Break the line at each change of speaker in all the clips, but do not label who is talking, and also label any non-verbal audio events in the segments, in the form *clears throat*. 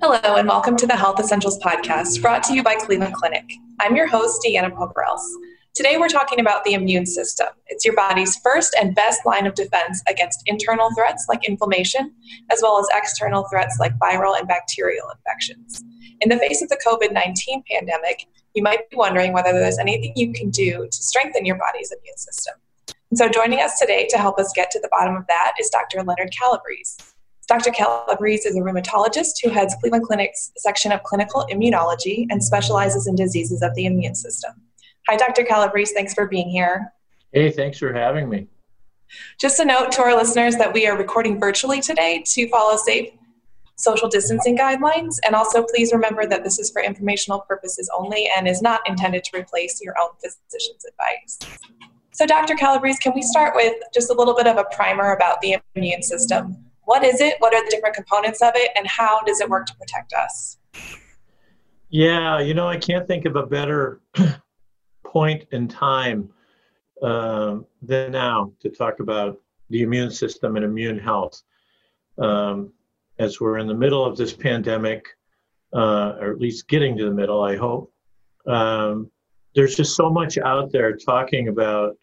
Hello, and welcome to the Health Essentials Podcast, brought to you by Cleveland Clinic. I'm your host, Deanna Pokerels. Today, we're talking about the immune system. It's your body's first and best line of defense against internal threats like inflammation, as well as external threats like viral and bacterial infections. In the face of the COVID 19 pandemic, you might be wondering whether there's anything you can do to strengthen your body's immune system. And so, joining us today to help us get to the bottom of that is Dr. Leonard Calabrese. Dr. Calabrese is a rheumatologist who heads Cleveland Clinic's section of clinical immunology and specializes in diseases of the immune system. Hi, Dr. Calabrese. Thanks for being here.
Hey, thanks for having me.
Just a note to our listeners that we are recording virtually today to follow safe social distancing guidelines. And also, please remember that this is for informational purposes only and is not intended to replace your own physician's advice. So, Dr. Calabrese, can we start with just a little bit of a primer about the immune system? What is it? What are the different components of it? And how does it work to protect us?
Yeah, you know, I can't think of a better *clears throat* point in time uh, than now to talk about the immune system and immune health. Um, as we're in the middle of this pandemic, uh, or at least getting to the middle, I hope, um, there's just so much out there talking about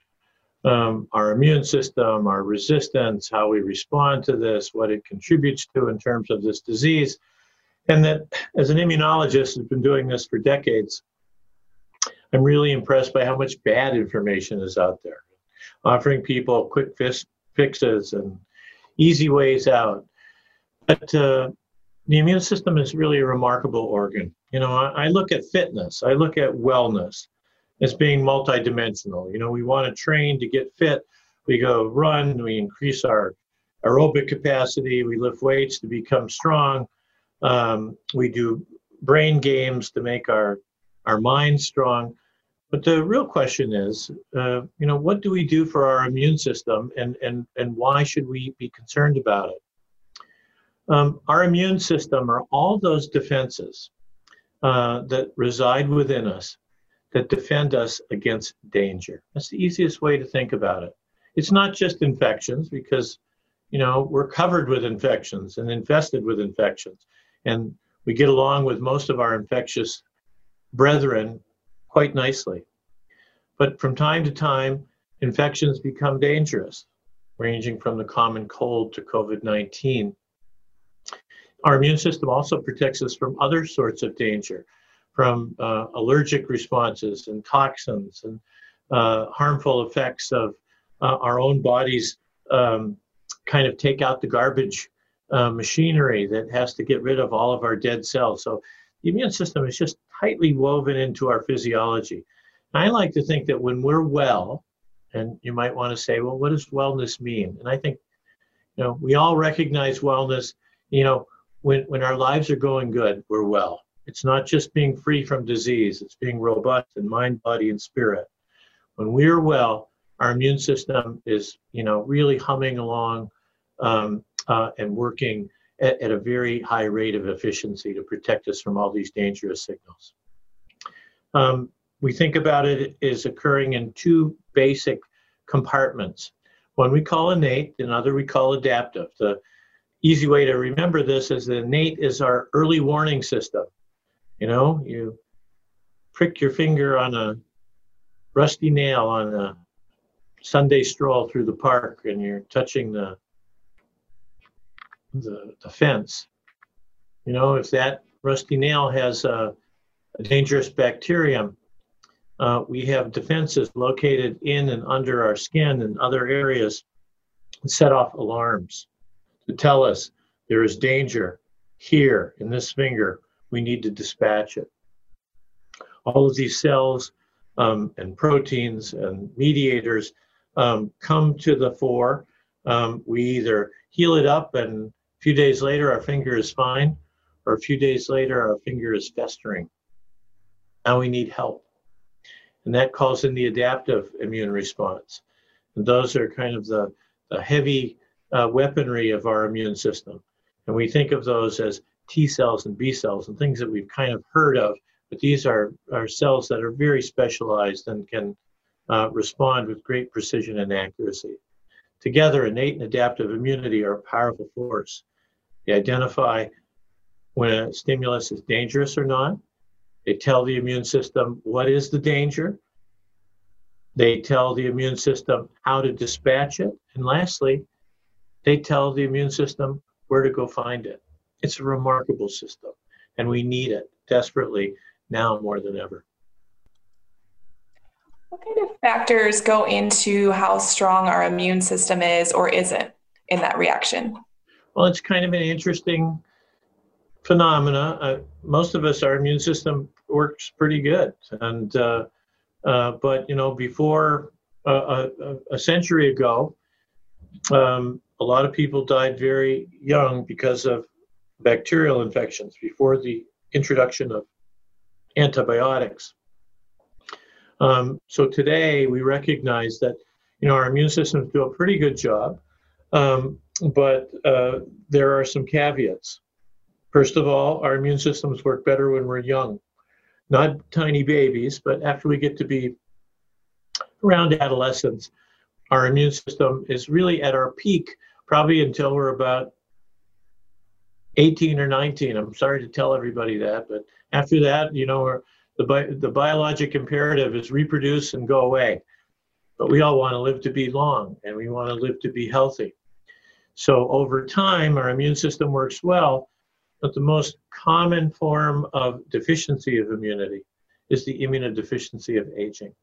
um, our immune system, our resistance, how we respond to this, what it contributes to in terms of this disease. And that as an immunologist who's been doing this for decades, I'm really impressed by how much bad information is out there, offering people quick fixes and easy ways out. But uh, the immune system is really a remarkable organ. You know, I, I look at fitness, I look at wellness as being multidimensional. You know, we want to train to get fit. We go run, we increase our aerobic capacity, we lift weights to become strong. Um, we do brain games to make our our mind strong. But the real question is, uh, you know, what do we do for our immune system, and and and why should we be concerned about it? Um, our immune system are all those defenses uh, that reside within us that defend us against danger. That's the easiest way to think about it. It's not just infections because, you know, we're covered with infections and infested with infections, and we get along with most of our infectious brethren quite nicely. But from time to time, infections become dangerous, ranging from the common cold to COVID 19. Our immune system also protects us from other sorts of danger, from uh, allergic responses and toxins and uh, harmful effects of uh, our own bodies um, kind of take out the garbage uh, machinery that has to get rid of all of our dead cells. So the immune system is just tightly woven into our physiology. I like to think that when we're well, and you might want to say, well, what does wellness mean? And I think, you know, we all recognize wellness. You know, when when our lives are going good, we're well. It's not just being free from disease; it's being robust in mind, body, and spirit. When we're well, our immune system is, you know, really humming along um, uh, and working at, at, a very high rate of efficiency to protect us from all these dangerous signals. Um, we think about it as occurring in two basic compartments. One we call innate, another we call adaptive. The easy way to remember this is that innate is our early warning system. You know, you prick your finger on a rusty nail on a Sunday stroll through the park and you're touching the the, the fence. You know, if that rusty nail has a, a dangerous bacterium, uh, we have defenses located in and under our skin and other areas that set off alarms to tell us there is danger here in this finger. We need to dispatch it. All of these cells um, and proteins and mediators um, come to the fore. Um, we either heal it up and a few days later, our finger is fine, or a few days later, our finger is festering. Now we need help. And that calls in the adaptive immune response. And those are kind of the, the heavy uh, weaponry of our immune system. And we think of those as T cells and B cells and things that we've kind of heard of, but these are, are cells that are very specialized and can uh, respond with great precision and accuracy. Together, innate and adaptive immunity are a powerful force. They identify when a stimulus is dangerous or not. They tell the immune system what is the danger. They tell the immune system how to dispatch it. And lastly, they tell the immune system where to go find it. It's a remarkable system, and we need it desperately now more than ever.
What kind of factors go into how strong our immune system is or isn't in that reaction?
Well, it's kind of an interesting phenomena. Uh, most of us, our immune system works pretty good, and uh, uh, but you know, before uh, a, a, century ago, um, a lot of people died very young because of bacterial infections before the introduction of antibiotics. Um, so today we recognize that you know our immune systems do a pretty good job, um, but uh, there are some caveats. First of all, our immune systems work better when we're young, not tiny babies, but after we get to be around adolescence, our immune system is really at our peak, probably until we're about 18 or 19. I'm sorry to tell everybody that, but after that, you know, the, bi- the biologic imperative is reproduce and go away. But we all want to live to be long and we want to live to be healthy. So over time, our immune system works well, but the most common form of deficiency of immunity is the immunodeficiency of aging.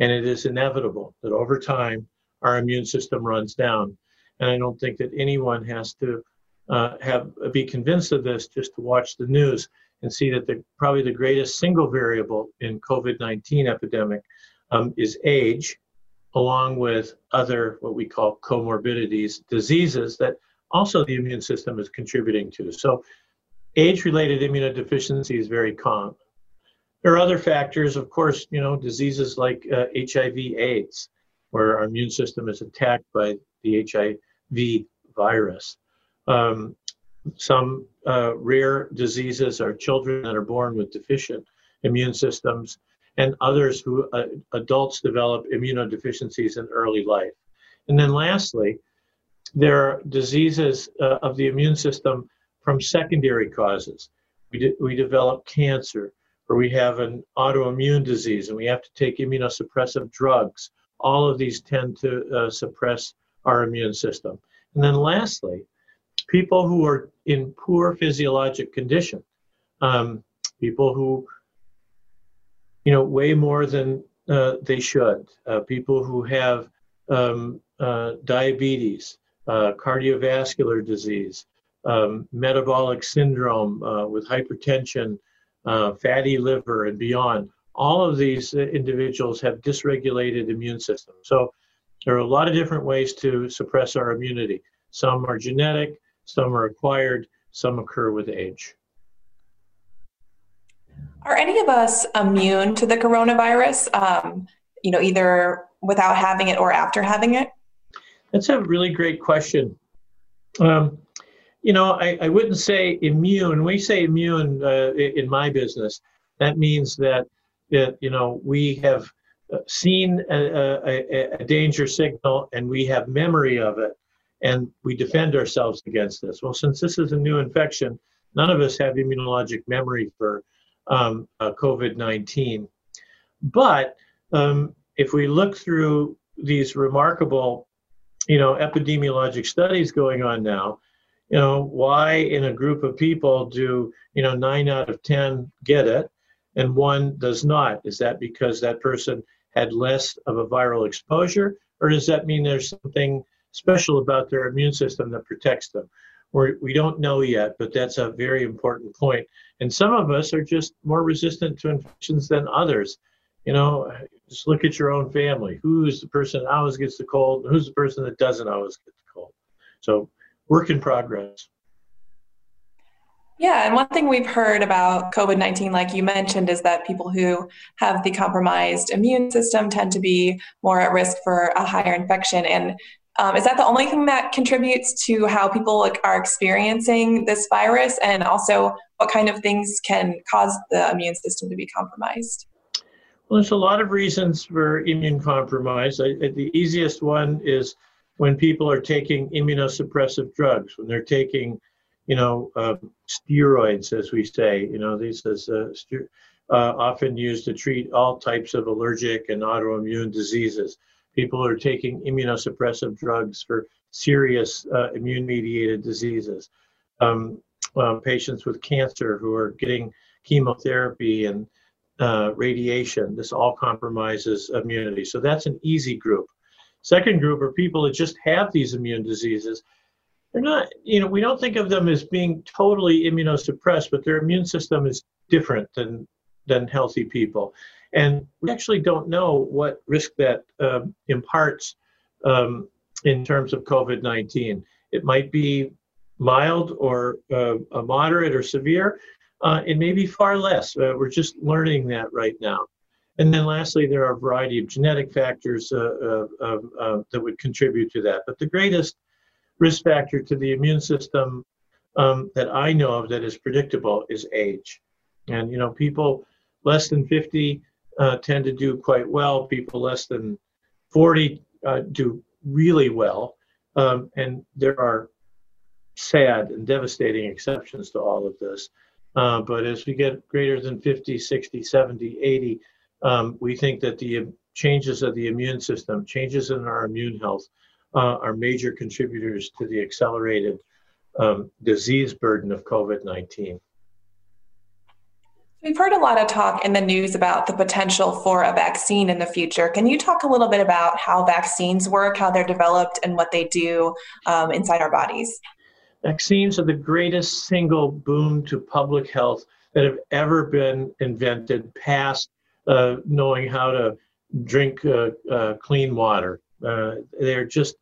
And it is inevitable that over time, our immune system runs down. And I don't think that anyone has to uh, have be convinced of this just to watch the news and see that the, probably the greatest single variable in COVID-19 epidemic um, is age, along with other what we call comorbidities, diseases that also the immune system is contributing to. So age-related immunodeficiency is very common. There are other factors, of course, you know, diseases like uh, HIV AIDS, where our immune system is attacked by the HIV virus. Um, some uh, rare diseases are children that are born with deficient immune systems, and others who uh, adults develop immunodeficiencies in early life. And then lastly, there are diseases uh, of the immune system from secondary causes. We, de- we develop cancer, or we have an autoimmune disease, and we have to take immunosuppressive drugs. All of these tend to uh, suppress our immune system. And then lastly, people who are in poor physiologic condition, um, people who, you know, weigh more than uh, they should, uh, people who have um, uh, diabetes, uh, cardiovascular disease, um, metabolic syndrome uh, with hypertension, uh, fatty liver, and beyond. All of these individuals have dysregulated immune systems. So there are a lot of different ways to suppress our immunity. Some are genetic, some are acquired, some occur with age.
Are any of us immune to the coronavirus, um, you know, either without having it or after having it?
That's a really great question. Um, you know, I, I, wouldn't say immune. We say immune uh, in my business, that means that, that you know, we have uh, seen a, a, a danger signal and we have memory of it and we defend ourselves against this. Well, since this is a new infection, none of us have immunologic memory for um, uh, COVID 19. But um, if we look through these remarkable, you know, epidemiologic studies going on now, you know, why in a group of people do, you know, nine out of 10 get it and one does not? Is that because that person had less of a viral exposure? Or does that mean there's something special about their immune system that protects them. We're, we do not know yet, but that's a very important point. And some of us are just more resistant to infections than others. You know, just look at your own family. Who's the person that always gets the cold? Who's the person that doesn't always get the cold? So, work in progress.
Yeah, and one thing we've heard about COVID 19, like you mentioned, is that people who have the compromised immune system tend to be more at risk for a higher infection. And um, is that the only thing that contributes to how people are experiencing this virus? And also, what kind of things can cause the immune system to be compromised?
Well, there's a lot of reasons for immune compromise. I, the easiest one is when people are taking immunosuppressive drugs, when they're taking you know, uh, steroids, as we say, you know, these is uh, uh, often used to treat all types of allergic and autoimmune diseases. People are taking immunosuppressive drugs for serious uh, immune-mediated diseases. Um, uh, patients with cancer who are getting chemotherapy and uh, radiation, this all compromises immunity. So that's an easy group. Second group are people that just have these immune diseases they're not, you know, we don't think of them as being totally immunosuppressed, but their immune system is different than than healthy people, and we actually don't know what risk that um, imparts um, in terms of COVID-19. It might be mild or uh, moderate or severe. Uh, it may be far less. Uh, we're just learning that right now. And then lastly, there are a variety of genetic factors uh, that would contribute to that. But the greatest risk factor to the immune system um, that I know of that is predictable is age. And, you know, people less than 50 uh, tend to do quite well. People less than 40 uh, do really well. Um, and there are sad and devastating exceptions to all of this. Uh, but as we get greater than 50, 60, 70, 80, um, we think that the changes of the immune system, changes in our immune health, uh, are major contributors to the accelerated um, disease burden of COVID 19.
We've heard a lot of talk in the news about the potential for a vaccine in the future. Can you talk a little bit about how vaccines work, how they're developed, and what they do um, inside our bodies?
Vaccines are the greatest single boom to public health that have ever been invented, past uh, knowing how to drink uh, uh, clean water. Uh, they're just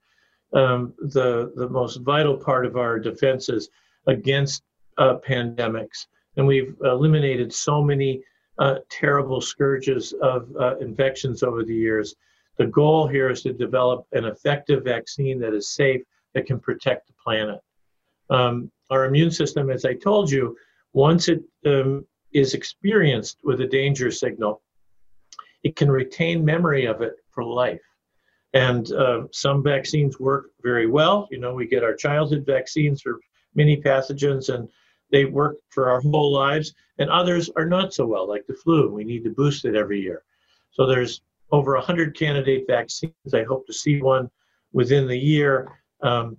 um, the the most vital part of our defenses against uh, pandemics, and we've eliminated so many uh, terrible scourges of uh, infections over the years. The goal here is to develop an effective vaccine that is safe that can protect the planet. Um, our immune system, as I told you, once it um, is experienced with a danger signal, it can retain memory of it for life. And uh, some vaccines work very well. You know, we get our childhood vaccines for many pathogens and they work for our whole lives, and others are not so well, like the flu. We need to boost it every year. So there's over 100 candidate vaccines. I hope to see one within the year. Um,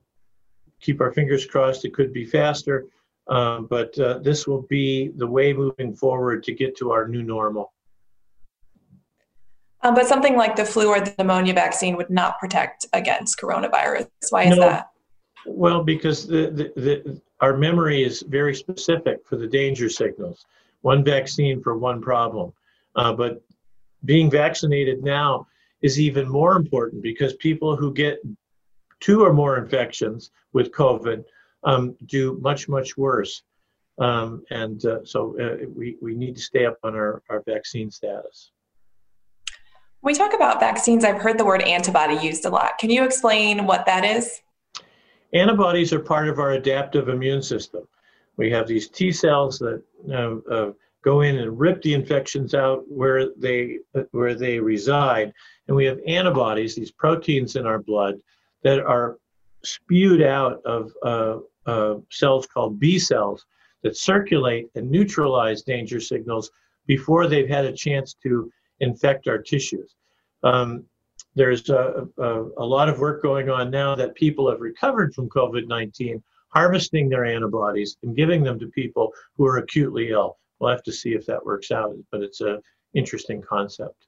keep our fingers crossed, it could be faster. Um, but uh, this will be the way moving forward to get to our new normal.
Um, but something like the flu or the pneumonia vaccine would not protect against coronavirus. Why is no, that?
Well, because the, the, the, our memory is very specific for the danger signals. One vaccine for one problem. Uh, but being vaccinated now is even more important because people who get two or more infections with COVID um, do much, much worse. Um, and uh, so uh, we, we need to stay up on our, our vaccine status.
When we talk about vaccines, I've heard the word antibody used a lot. Can you explain what that is?
Antibodies are part of our adaptive immune system. We have these T cells that uh, uh, go in and rip the infections out where they where they reside, and we have antibodies, these proteins in our blood that are spewed out of uh, uh cells called B cells that circulate and neutralize danger signals before they've had a chance to infect our tissues. Um, there's a, a, a, lot of work going on now that people have recovered from COVID 19, harvesting their antibodies and giving them to people who are acutely ill. We'll have to see if that works out, but it's an interesting concept.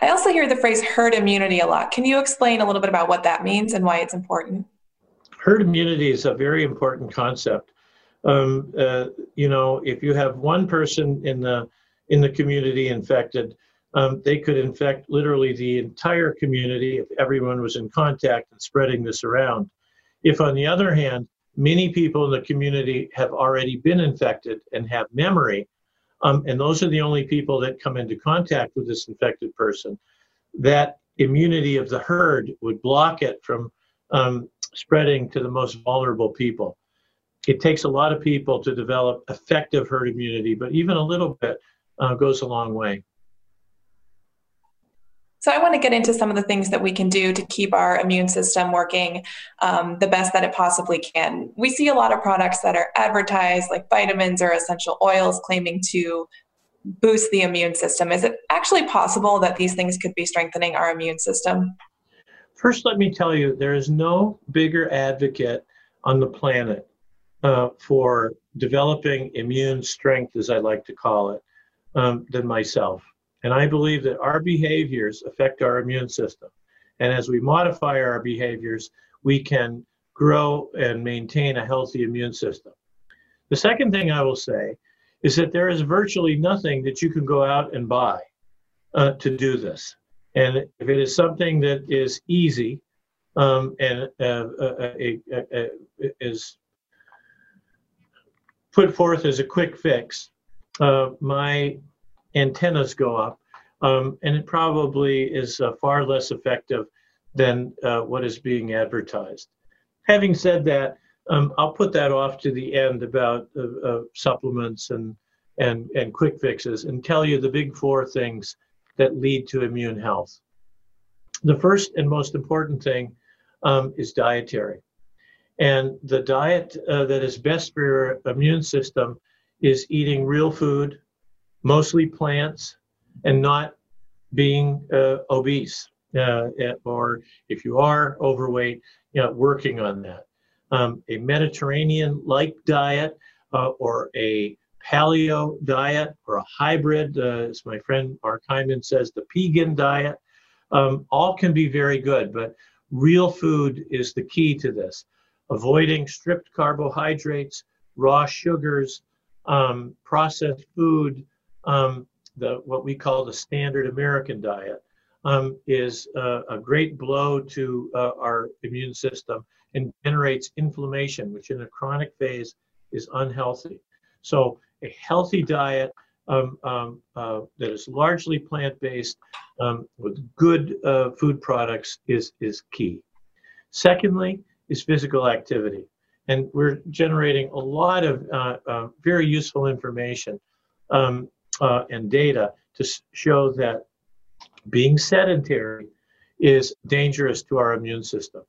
I also hear the phrase herd immunity a lot. Can you explain a little bit about what that means and why it's important?
Herd immunity is a very important concept. Um, uh, you know, if you have one person in the in the community infected, um, they could infect literally the entire community if everyone was in contact and spreading this around. If, on the other hand, many people in the community have already been infected and have memory, um, and those are the only people that come into contact with this infected person, that immunity of the herd would block it from um, spreading to the most vulnerable people. It takes a lot of people to develop effective herd immunity, but even a little bit uh, goes a long way.
So, I want to get into some of the things that we can do to keep our immune system working um, the best that it possibly can. We see a lot of products that are advertised, like vitamins or essential oils, claiming to boost the immune system. Is it actually possible that these things could be strengthening our immune system?
First, let me tell you there is no bigger advocate on the planet uh, for developing immune strength, as I like to call it, um, than myself. And I believe that our behaviors affect our immune system. And as we modify our behaviors, we can grow and maintain a healthy immune system. The second thing I will say is that there is virtually nothing that you can go out and buy uh, to do this. And if it is something that is easy um, and uh, uh, uh, is put forth as a quick fix, uh, my antennas go up, um, and it probably is uh, far less effective than uh, what is being advertised. Having said that, um, I'll put that off to the end about uh, uh, supplements and, and, and quick fixes and tell you the big four things that lead to immune health. The first and most important thing um, is dietary. And the diet uh, that is best for your immune system is eating real food, mostly plants, and not being uh, obese. Uh, or if you are overweight, you know, working on that. Um, a Mediterranean like diet uh, or a paleo diet or a hybrid, uh, as my friend Mark Hyman says, the pegan diet, um, all can be very good, but real food is the key to this. Avoiding stripped carbohydrates, raw sugars, um, processed food, um, the what we call the standard American diet, um, is uh, a great blow to uh, our immune system and generates inflammation, which in a chronic phase is unhealthy. So a healthy diet um, um, uh, that is largely plant-based um, with good uh, food products is is key. Secondly, is physical activity, and we're generating a lot of uh, uh, very useful information um, uh, and data to show that being sedentary is dangerous to our immune system,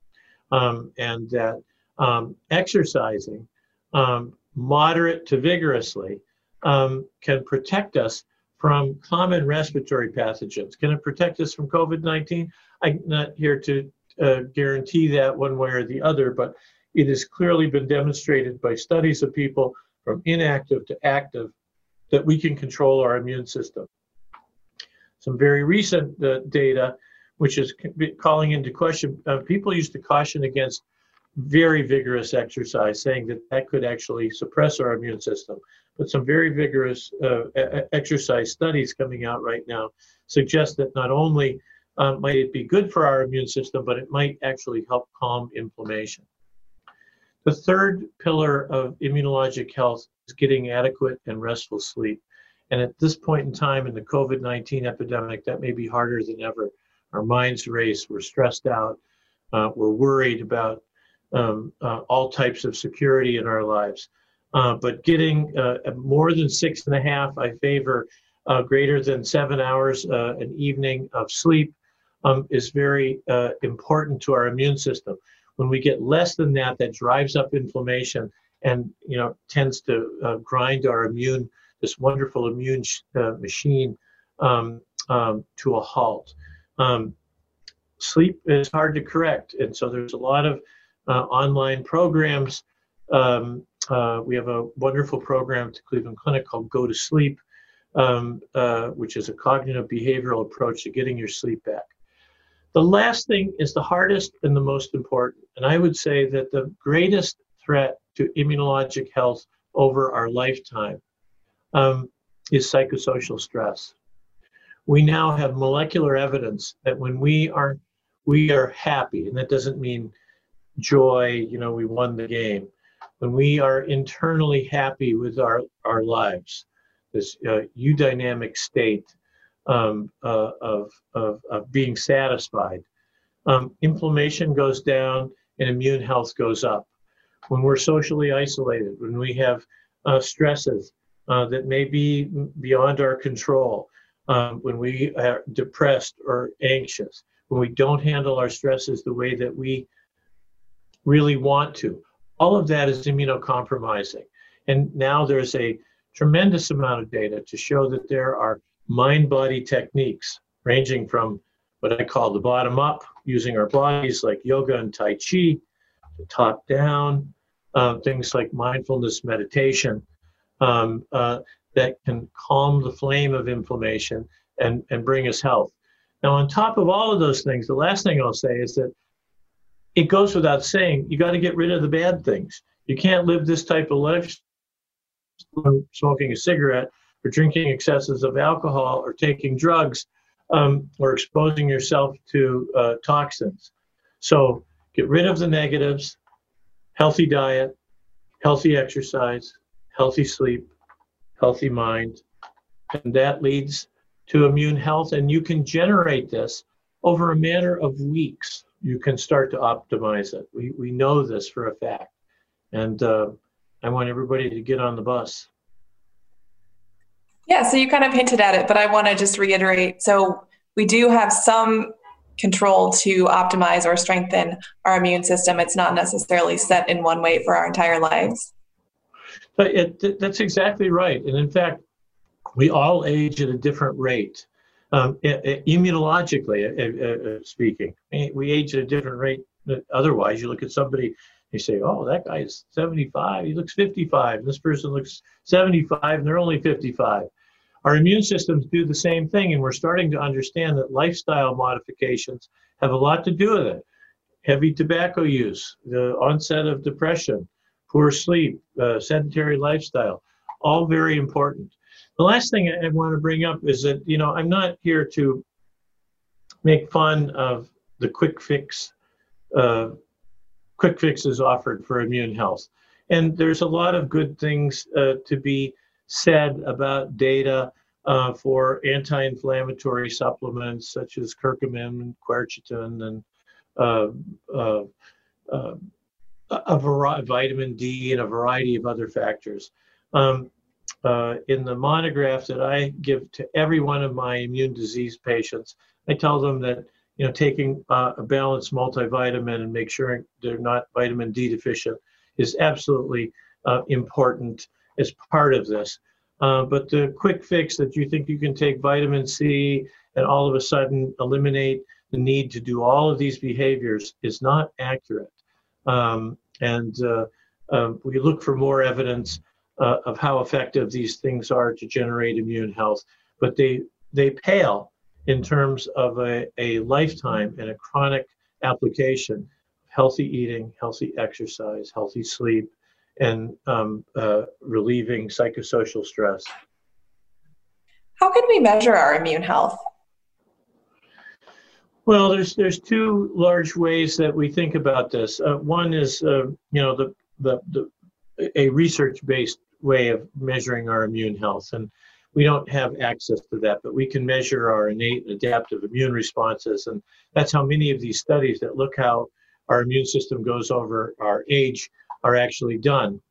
um, and that um, exercising, um, moderate to vigorously, um, can protect us from common respiratory pathogens. Can it protect us from COVID 19? I'm not here to uh, guarantee that one way or the other, but it has clearly been demonstrated by studies of people from inactive to active that we can control our immune system. Some very recent uh, data, which is calling into question, uh, people used to caution against very vigorous exercise, saying that that could actually suppress our immune system. But some very vigorous uh, exercise studies coming out right now suggest that not only uh, might it be good for our immune system, but it might actually help calm inflammation. The third pillar of immunologic health is getting adequate and restful sleep. And at this point in time in the COVID 19 epidemic, that may be harder than ever. Our minds race, we're stressed out, uh, we're worried about um, uh, all types of security in our lives. Uh, but getting uh, more than six and a half, I favor uh, greater than seven hours uh, an evening of sleep um, is very important to our immune system. When we get less than that, that drives up inflammation and you know tends to uh, grind our immune, this wonderful immune sh- uh, machine, um, um, to a halt. Um, sleep is hard to correct, and so there's a lot of uh, online programs. Um, uh, we have a wonderful program at the Cleveland Clinic called Go to Sleep, um, uh, which is a cognitive behavioral approach to getting your sleep back. The last thing is the hardest and the most important. And I would say that the greatest threat to immunologic health over our lifetime um, is psychosocial stress. We now have molecular evidence that when we are we are happy, and that doesn't mean joy, you know, we won the game, when we are internally happy with our, our lives, this uh, eudaimonic state um, uh, of, of, of being satisfied, um, inflammation goes down and immune health goes up. When we're socially isolated, when we have uh, stresses uh, that may be beyond our control, um, when we are depressed or anxious, when we don't handle our stresses the way that we really want to, all of that is immunocompromising. And now there's a tremendous amount of data to show that there are mind body techniques ranging from what I call the bottom up, using our bodies like yoga and Tai Chi, to top down, uh, things like mindfulness meditation um, uh, that can calm the flame of inflammation and, and bring us health. Now, on top of all of those things, the last thing I'll say is that it goes without saying you got to get rid of the bad things. You can't live this type of life smoking a cigarette or drinking excesses of alcohol or taking drugs um, or exposing yourself to uh, toxins. So get rid of the negatives, healthy diet, healthy exercise, healthy sleep, healthy mind, and that leads to immune health. And you can generate this over a matter of weeks. You can start to optimize it. We, we know this for a fact. And uh, I want everybody to get on the bus.
Yeah, so you kind of hinted at it, but I want to just reiterate. So we do have some control to optimize or strengthen our immune system. It's not necessarily set in one way for our entire lives.
But it, that's exactly right. And in fact, we all age at a different rate. Um, immunologically uh, uh, speaking, we age at a different rate. Otherwise, you look at somebody, you say, "Oh, that guy is 75. He looks 55. This person looks 75, and they're only 55." Our immune systems do the same thing, and we're starting to understand that lifestyle modifications have a lot to do with it. Heavy tobacco use, the onset of depression, poor sleep, uh, sedentary lifestyle, all very important. The last thing I want to bring up is that, you know, I'm not here to make fun of the quick fix, uh, quick fixes offered for immune health. And there's a lot of good things uh, to be said about data uh, for anti-inflammatory supplements such as curcumin quercetin and uh, uh, uh a variety, vitamin D and a variety of other factors. Um, uh, in the monograph that I give to every one of my immune disease patients, I tell them that you know taking uh, a balanced multivitamin and make sure they're not vitamin D deficient is absolutely important as part of this. Uh, but the quick fix that you think you can take vitamin C and all of a sudden eliminate the need to do all of these behaviors is not accurate. Um, and uh, uh, we look for more evidence uh, of how effective these things are to generate immune health, but they they pale in terms of a, a lifetime and a chronic application of healthy eating, healthy exercise, healthy sleep, and um, uh, relieving psychosocial stress.
How can we measure our immune health?
Well, there's there's two large ways that we think about this. Uh, one is uh, you know the, the the a research-based way of measuring our immune health, and we don't have access to that, but we can measure our innate and adaptive immune responses, and that's how many of these studies that look how our immune system goes over our age are actually done.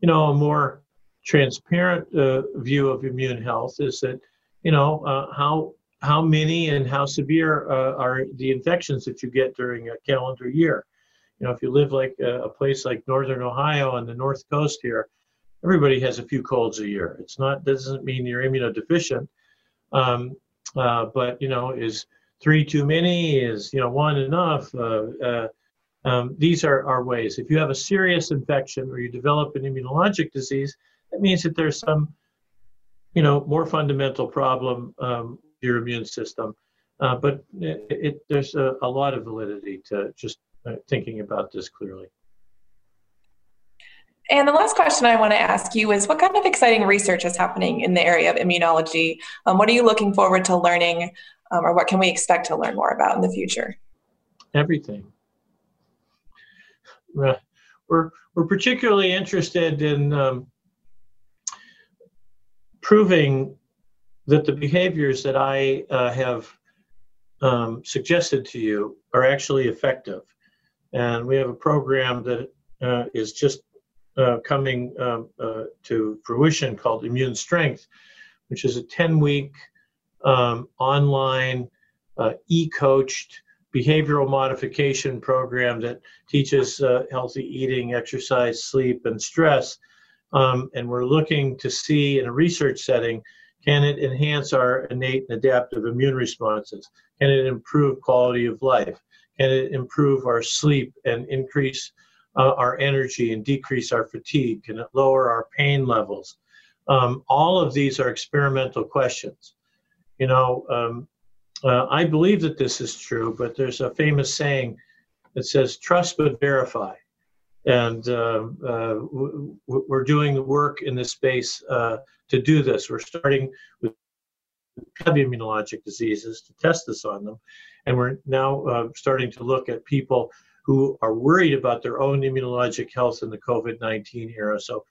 You know, a more transparent uh, view of immune health is that, you know, uh, how how many and how severe uh, are the infections that you get during a calendar year. You know, if you live like a, a place like northern Ohio on the north coast here, everybody has a few colds a year. It's not doesn't mean you're immunodeficient, um, uh, but you know, is three too many? Is you know one enough? Um, these are, our ways. If you have a serious infection or you develop an immunologic disease, that means that there's some, you know, more fundamental problem um, your immune system. Uh, but it, it, there's a, a, lot of validity to just uh, thinking about this clearly.
And the last question I want to ask you is what kind of exciting research is happening in the area of immunology? Um, what are you looking forward to learning, um, or what can we expect to learn more about in the future?
Everything we're we're we're particularly interested in um, proving that the behaviors that I uh, have um, suggested to you are actually effective. And we have a program that uh, is just uh, coming um, uh, to fruition called Immune Strength, which is a 10 week um, online uh, e coached behavioral modification program that teaches uh, healthy eating, exercise, sleep, and stress. Um, and we're looking to see in a research setting can it enhance our innate and adaptive immune responses? Can it improve quality of life? Can it improve our sleep and increase uh, our energy and decrease our fatigue? Can it lower our pain levels? Um, all of these are experimental questions. You know, um, uh, I believe that this is true, but there's a famous saying that says, trust but verify. And uh, uh, we're doing the work in this space uh, to do this. We're starting with heavy immunologic diseases to test this on them. And we're now uh, starting to look at people who are worried about their own immunologic health in the COVID 19 era. So,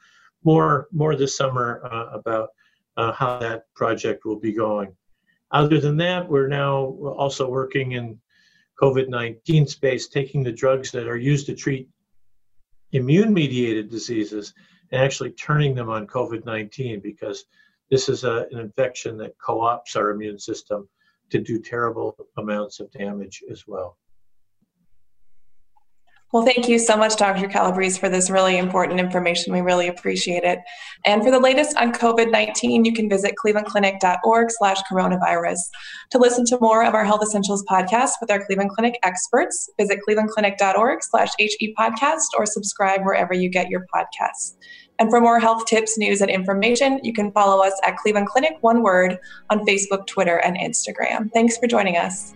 more, more this summer uh, about how that project will be going. Other than that, we're now also working in COVID 19 space, taking the drugs that are used to treat immune mediated diseases and actually turning them on COVID 19 because this is a, an infection that co opts our immune system to do terrible amounts of damage as well.
Well, thank you so much, Dr. Calabrese, for this really important information. We really appreciate it. And for the latest on COVID-19, you can visit clevelandclinic.org slash coronavirus. To listen to more of our Health Essentials podcast with our Cleveland Clinic experts, visit clevelandclinic.org slash HE podcast or subscribe wherever you get your podcasts. And for more health tips, news, and information, you can follow us at Cleveland Clinic, one word, on Facebook, Twitter, and Instagram. Thanks for joining us.